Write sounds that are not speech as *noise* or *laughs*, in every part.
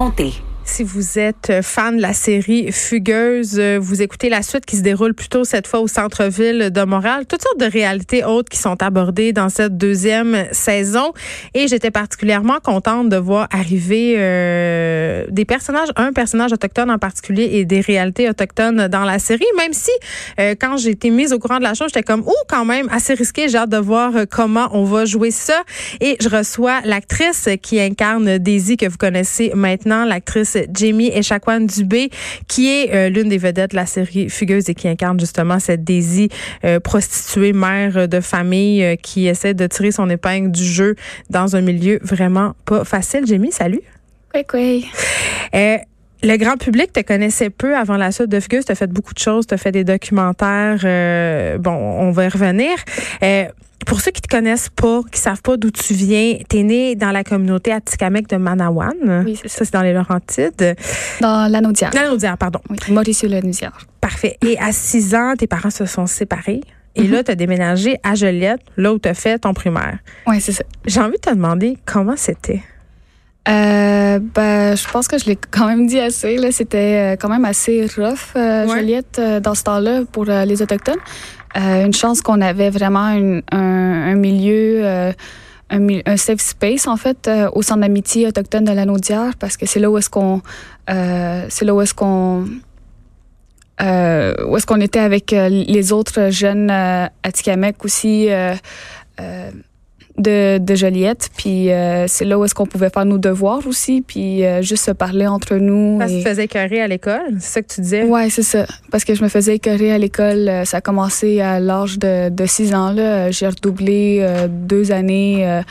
Ontem. Si vous êtes fan de la série Fugueuse, vous écoutez la suite qui se déroule plutôt cette fois au centre-ville de Montréal. Toutes sortes de réalités autres qui sont abordées dans cette deuxième saison. Et j'étais particulièrement contente de voir arriver euh, des personnages, un personnage autochtone en particulier et des réalités autochtones dans la série. Même si euh, quand j'ai été mise au courant de la chose, j'étais comme, oh, quand même, assez risqué. J'ai hâte de voir euh, comment on va jouer ça. Et je reçois l'actrice qui incarne Daisy que vous connaissez maintenant, l'actrice Jamie Echaquan Dubé, qui est euh, l'une des vedettes de la série Fugueuse et qui incarne justement cette Daisy euh, prostituée, mère de famille, euh, qui essaie de tirer son épingle du jeu dans un milieu vraiment pas facile. Jamie, salut. Oui, oui. Le grand public te connaissait peu avant la suite de Fugueuse. Tu as fait beaucoup de choses. Tu as fait des documentaires. bon, on va y revenir pour ceux qui te connaissent pas, qui savent pas d'où tu viens, tu es né dans la communauté Atikamek de Manawan. Oui, c'est ça. c'est dans les Laurentides. Dans l'Anaudière. L'Anaudière, pardon. Oui, Maurice-Lanaudière. Parfait. Et à 6 ans, tes parents se sont séparés. Et mhm. là, tu as déménagé à Joliette, là où tu as fait ton primaire. Oui, c'est ça. J'ai envie de te demander comment c'était? Euh, ben, je pense que je l'ai quand même dit assez. Là, c'était euh, quand même assez rough, euh, Joliette, euh, dans ce temps-là, pour les autochtones. Une chance qu'on avait vraiment un, un, milieu, un, un, safe space en fait, au centre d'amitié autochtone de la Naudière, parce que c'est là où est-ce qu'on, c'est là où est-ce qu'on où est-ce qu'on était avec les autres jeunes euh, Atikamek aussi de, de Joliette. Puis euh, c'est là où est-ce qu'on pouvait faire nos devoirs aussi, puis euh, juste se parler entre nous. Parce que tu faisais écœurer à l'école, c'est ça que tu disais? Oui, c'est ça. Parce que je me faisais écœurer à l'école. Euh, ça a commencé à l'âge de, de six ans. là. J'ai redoublé deux années.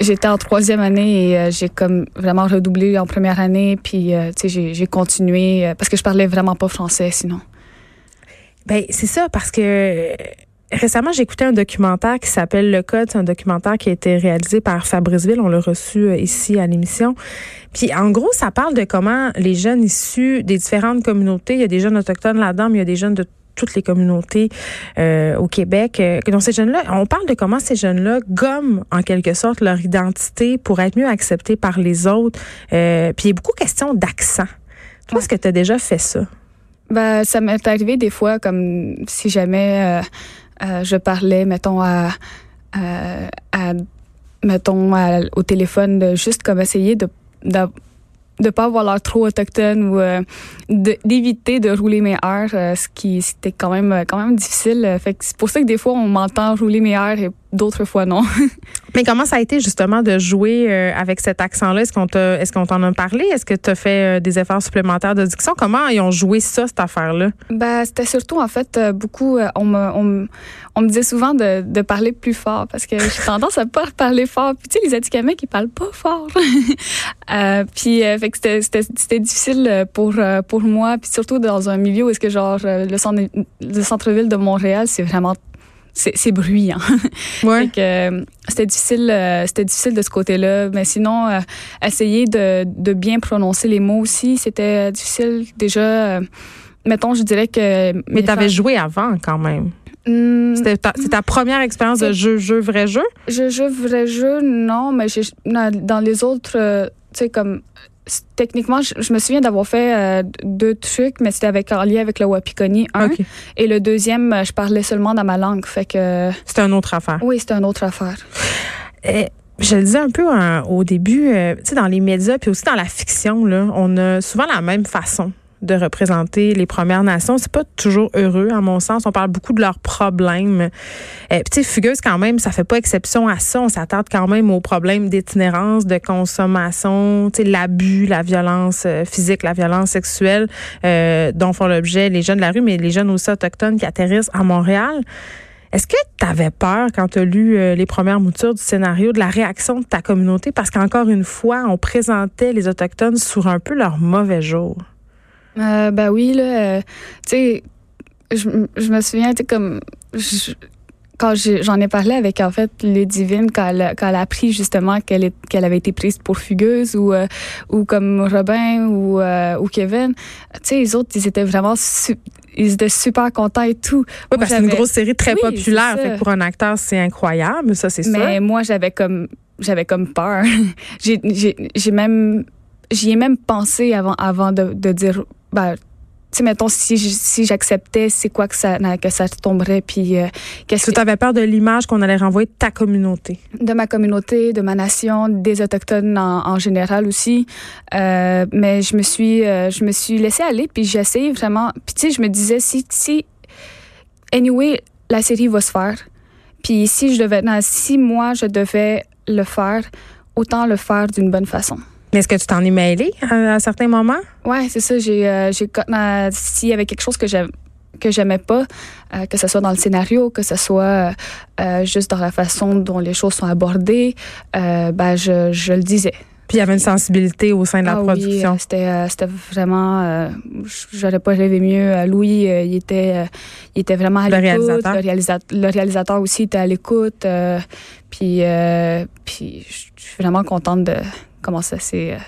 J'étais en troisième année et j'ai comme vraiment redoublé en première année. Puis, tu sais, j'ai continué parce que je parlais vraiment pas français sinon. Ben c'est ça parce que Récemment, j'ai écouté un documentaire qui s'appelle Le Code. C'est un documentaire qui a été réalisé par Fabrice Ville. On l'a reçu euh, ici à l'émission. Puis, en gros, ça parle de comment les jeunes issus des différentes communautés, il y a des jeunes autochtones là-dedans, mais il y a des jeunes de toutes les communautés euh, au Québec. Euh, donc ces jeunes-là, on parle de comment ces jeunes-là gomment en quelque sorte leur identité pour être mieux acceptés par les autres. Euh, puis il y a beaucoup question d'accent. Toi, est-ce que tu as déjà fait ça? Ben, ça m'est arrivé des fois, comme si jamais euh, je parlais, mettons, à, à, mettons, au téléphone, juste comme essayer de, de de pas avoir l'air trop autochtone ou euh, d'éviter de, rouler mes airs, euh, ce qui c'était quand même quand même difficile. Fait c'est pour ça que des fois on m'entend rouler mes airs et d'autres fois non. *laughs* Mais comment ça a été justement de jouer euh, avec cet accent-là? Est-ce qu'on est-ce qu'on t'en a parlé? Est-ce que tu as fait euh, des efforts supplémentaires de diction? Comment ils ont joué ça, cette affaire-là? Ben, c'était surtout, en fait, euh, beaucoup, on me, on, on me disait souvent de, de, parler plus fort parce que j'ai tendance à pas parler fort. Puis, tu sais, les Atikamekw, ils parlent pas fort. *laughs* euh, puis, que c'était difficile pour, pour moi. Puis, surtout dans un milieu où est-ce que, genre, le centre, le centre-ville de Montréal, c'est vraiment c'est bruyant. *laughs* Ouais. Euh, c'était difficile, euh, c'était difficile de ce côté-là. Mais sinon, euh, essayer de, de, bien prononcer les mots aussi, c'était difficile. Déjà, mettons, je dirais que. Mais tu avais joué avant quand même. Hmm. C'était ta, ta, première expérience de jeu, jeu, vrai jeu? Jeu, jeu, vrai jeu, non, mais dans les autres, tu sais, comme techniquement, je, me souviens d'avoir fait euh, deux trucs, mais c'était avec en lien avec le Wapikoni, un. Et le deuxième, euh, je parlais seulement dans ma langue. Fait que. C'était une autre affaire. Oui, c'était une autre affaire. Et, je le disais un peu hein, au début, euh, tu sais, dans les médias, puis aussi dans la fiction, là, on a souvent la même façon de représenter les Premières Nations. C'est pas toujours heureux, à mon sens. On parle beaucoup de leurs problèmes. Euh, tu sais, Fugueuse, quand même, ça fait pas exception à ça. On s'attarde quand même aux problèmes d'itinérance, de consommation, tu sais, l'abus, la violence euh, physique, la violence sexuelle euh, dont font l'objet les jeunes de la rue, mais les jeunes aussi autochtones qui atterrissent à Montréal. Est-ce que tu avais peur quand tu as lu euh, les premières moutures du scénario de la réaction de ta communauté? Parce qu'encore une fois, on présentait les Autochtones sur un peu leur mauvais jour. Euh, ben oui, là, euh, tu sais, je, je, me souviens, tu sais, comme, quand j'en ai parlé avec, en fait, les divines, quand elle, quand elle a appris justement qu'elle qu'elle avait été prise pour fugueuse ou, euh, ou comme Robin ou, euh, ou Kevin, tu sais, les autres, ils étaient vraiment ils étaient super contents et tout. Oui, parce que c'est une grosse série très populaire. Fait pour un acteur, c'est incroyable, ça, c'est sûr. Mais moi, j'avais comme, j'avais comme peur. *laughs* j'ai même j'y ai même pensé avant, avant de, de dire, ben, tu sais, mettons, si, si j'acceptais, c'est quoi que ça, que ça tomberait, puis euh, qu'est-ce que... tu avais peur de l'image qu'on allait renvoyer de ta communauté? De ma communauté, de ma nation, des Autochtones en, en général aussi. Euh, mais je me suis, euh, je me suis laissée aller, puis essayé vraiment... Puis tu sais, je me disais, si, si... Anyway, la série va se faire. Puis si je devais... Non, si moi, je devais le faire, autant le faire d'une bonne façon. Mais est-ce que tu t'en es mêlé à, certains moments? Oui, c'est ça. J'ai, euh, j'ai s'il y avait quelque chose que j'aime que j'aimais pas, euh, que ce soit dans le scénario, que ce soit euh, juste dans la façon dont les choses sont abordées, ben je, je le disais. Puis il y avait une sensibilité au sein de la ah production. Oui, c'était, c'était vraiment. j'aurais pas rêvé mieux. Louis, il était, il était vraiment à le l'écoute. Réalisateur. Le, réalisateur. le réalisateur aussi était à l'écoute. puis, puis je suis vraiment contente de comment ça s'est euh,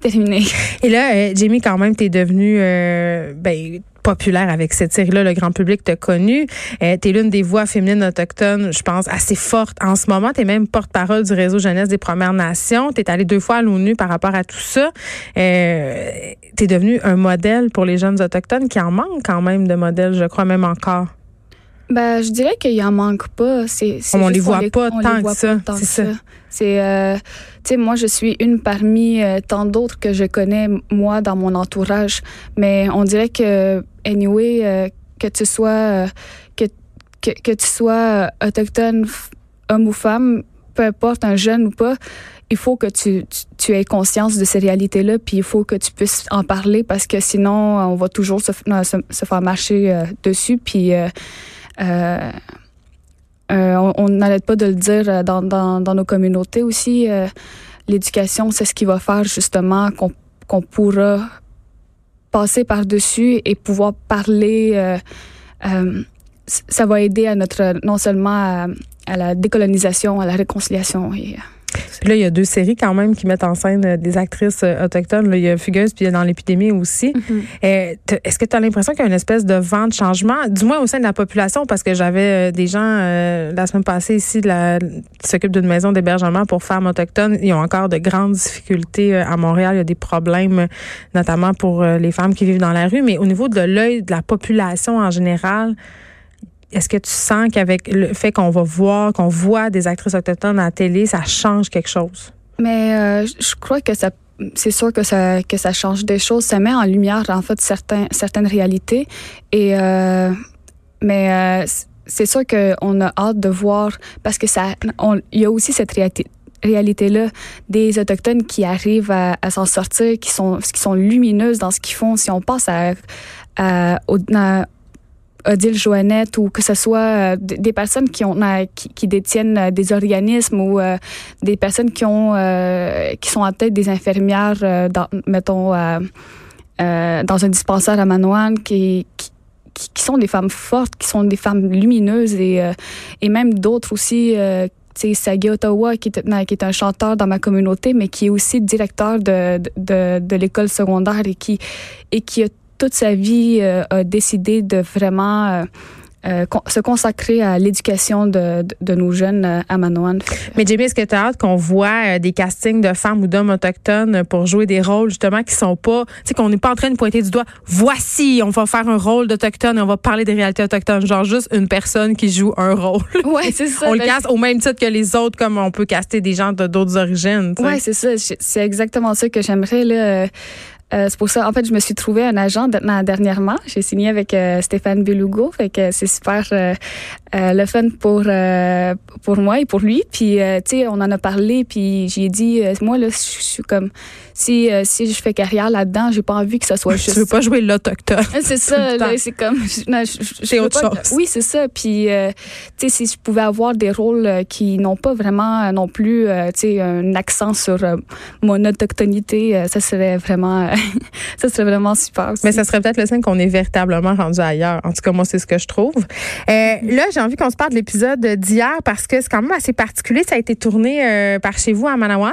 terminé. Et là, euh, Jamie, quand même, tu es devenue euh, ben, populaire avec cette série-là. Le grand public t'a connu. Euh, tu es l'une des voix féminines autochtones, je pense, assez forte en ce moment. Tu es même porte-parole du réseau jeunesse des Premières Nations. Tu es allée deux fois à l'ONU par rapport à tout ça. Euh, tu es devenu un modèle pour les jeunes autochtones qui en manquent quand même de modèles, je crois même encore. Ben, je dirais qu'il en manque pas. C'est, on les voit pas tant que ça. C'est ça. C'est, euh, tu sais, moi, je suis une parmi euh, tant d'autres que je connais, moi, dans mon entourage. Mais on dirait que, anyway, euh, que tu sois, que, que, que, tu sois autochtone, homme ou femme, peu importe, un jeune ou pas, il faut que tu, tu, aies conscience de ces réalités-là, puis il faut que tu puisses en parler parce que sinon, on va toujours se, se, se faire marcher dessus. Puis, euh, euh, on n'arrête pas de le dire euh, dans, nos communautés aussi. L'éducation, c'est ce qui va faire justement qu'on pourra passer par-dessus et pouvoir parler. ça va aider à notre non seulement à, la décolonisation, à la réconciliation. Là, il y a deux séries quand même qui mettent en scène euh, des actrices euh, autochtones. il y a Fugueuse, puis il y a dans l'épidémie aussi. Mm-hmm. Euh, est-ce que tu as l'impression qu'il y a une espèce de vent de changement, du moins au sein de la population, parce que j'avais des gens la semaine passée ici la, qui s'occupent d'une maison d'hébergement pour femmes autochtones. Ils ont encore de grandes difficultés à Montréal. Il y a des problèmes, notamment pour les femmes qui vivent dans la rue. Mais au niveau de l'œil de la population en général, est-ce que tu sens qu'avec le fait qu'on va voir, qu'on voit des actrices autochtones à la télé, ça change quelque chose? Mais euh, je crois que ça c'est sûr que ça que ça change des choses, ça met en lumière en fait certains certaines réalités et euh, mais euh, c'est sûr qu'on a hâte de voir parce que ça il y a aussi cette réalité réalité-là des autochtones qui arrivent à, s'en sortir, qui sont qui sont lumineuses dans ce qu'ils font. Si on passe à, à, au, à Odile Joannette ou que ce soit euh, des personnes qui ont qui, détiennent euh, des organismes ou euh, des personnes qui ont qui sont en tête des infirmières dans, mettons dans un dispensaire à Manoine qui, qui, qui sont des femmes fortes, qui sont des femmes lumineuses et, et même d'autres aussi c'est Sagi Ottawa, qui est, qui est un chanteur dans ma communauté, mais qui est aussi directeur de, de, l'école secondaire et qui, et qui toute sa vie euh, a décidé de vraiment euh, euh, se consacrer à l'éducation de, de, nos jeunes à Manoan. Mais Jamie, est-ce que tu as hâte qu'on voit des castings de femmes ou d'hommes autochtones pour jouer des rôles justement qui sont pas, tu sais, qu'on n'est pas en train de pointer du doigt, voici, on va faire un rôle d'autochtone et on va parler des réalités autochtones, genre juste une personne qui joue un rôle. *laughs* Ouais, c'est ça. on le casse au même titre que les autres, comme on peut caster des gens de d'autres origines. Oui, c'est ça. C'est exactement ça que j'aimerais là. Euh, c'est pour ça, en fait, je me suis trouvé un agent dernièrement. J'ai signé avec euh, Stéphane Belugo, fait que c'est super euh, le fun pour pour moi et pour lui. Puis, tu sais, on en a parlé, puis j'ai dit, moi là, je suis comme si si je fais carrière là-dedans, j'ai pas envie que ça soit *laughs* juste. Tu veux pas jouer l'autochtone. *laughs* C'est ça, c'est comme. C'est autre chose. Oui, c'est ça. Puis, tu sais, si je pouvais avoir des rôles qui n'ont pas vraiment non plus, tu sais, un accent sur mon autochtonité, ça serait vraiment *laughs* ça serait vraiment super. Mais ça serait peut-être le signe qu'on est véritablement rendu ailleurs. En tout cas, moi, c'est ce que je trouve. Euh, là, j'ai envie qu'on se parle de l'épisode d'hier parce que c'est quand même assez particulier. Ça a été tourné euh, par chez vous à Manawan.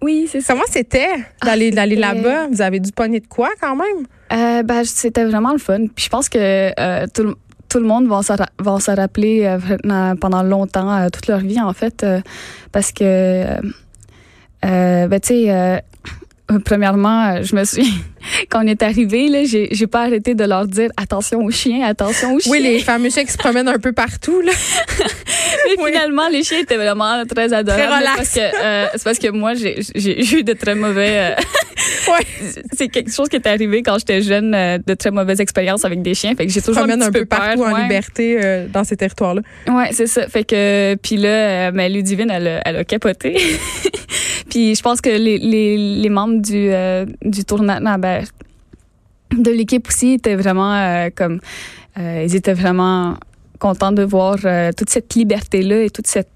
Oui, c'est ça. Comment c'était d'aller ah, là-bas? Vous avez dû pogner de quoi quand même? Euh, ben, c'était vraiment le fun. Puis je pense que tout, tout, le monde va s'en rappeler pendant longtemps, toute leur vie en fait, parce que, ben, tu sais, euh, premièrement, je me suis *laughs* quand on est arrivé là, j'ai j'ai pas arrêté de leur dire attention aux chiens, attention aux chiens. Oui, les fameux chiens qui se promènent un peu partout là. *laughs* Mais *laughs* finalement, les chiens étaient vraiment très adorables. Très relax. Parce que euh, c'est parce que moi j'ai j'ai eu de très mauvais. Euh, ouais. C'est quelque chose qui est arrivé quand j'étais jeune, euh, de très mauvaises expériences avec des chiens. Fait que j'ai toujours un, petit un peu, peu partout peur, en ouais. liberté euh, dans ces territoires-là. Ouais, c'est ça. Fait que puis là, euh, mais Ludivine, elle, a- elle a capoté. Puis je pense que les, les, les membres du euh, du tournoi, ben, de l'équipe aussi étaient vraiment euh, comme euh, ils étaient vraiment contents de voir euh, toute cette liberté là et toute cette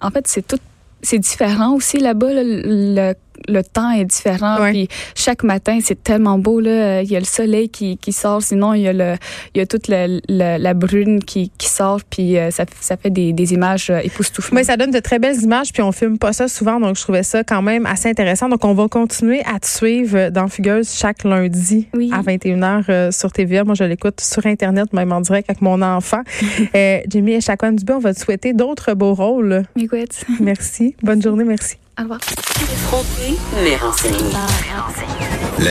en fait c'est tout c'est différent aussi là-bas là, le, le temps est différent Ouais. puis chaque matin c'est tellement beau là il y a le soleil qui, qui sort sinon il y a le il y a toute la, la, la brune qui, qui sort puis euh, ça, ça fait des, des images euh, époustouflantes Mais ça donne de très belles images, puis on filme pas ça souvent, donc je trouvais ça quand même assez intéressant. Donc on va continuer à te suivre dans Fugueuse chaque lundi Oui. à 21h euh, sur TVA. Moi, je l'écoute sur Internet, même en direct avec mon enfant. *laughs* euh, Jimmy et Chacun Dubé, on va te souhaiter d'autres beaux rôles. Merci. Bonne journée, merci. Au revoir Effronté, mais renseigné.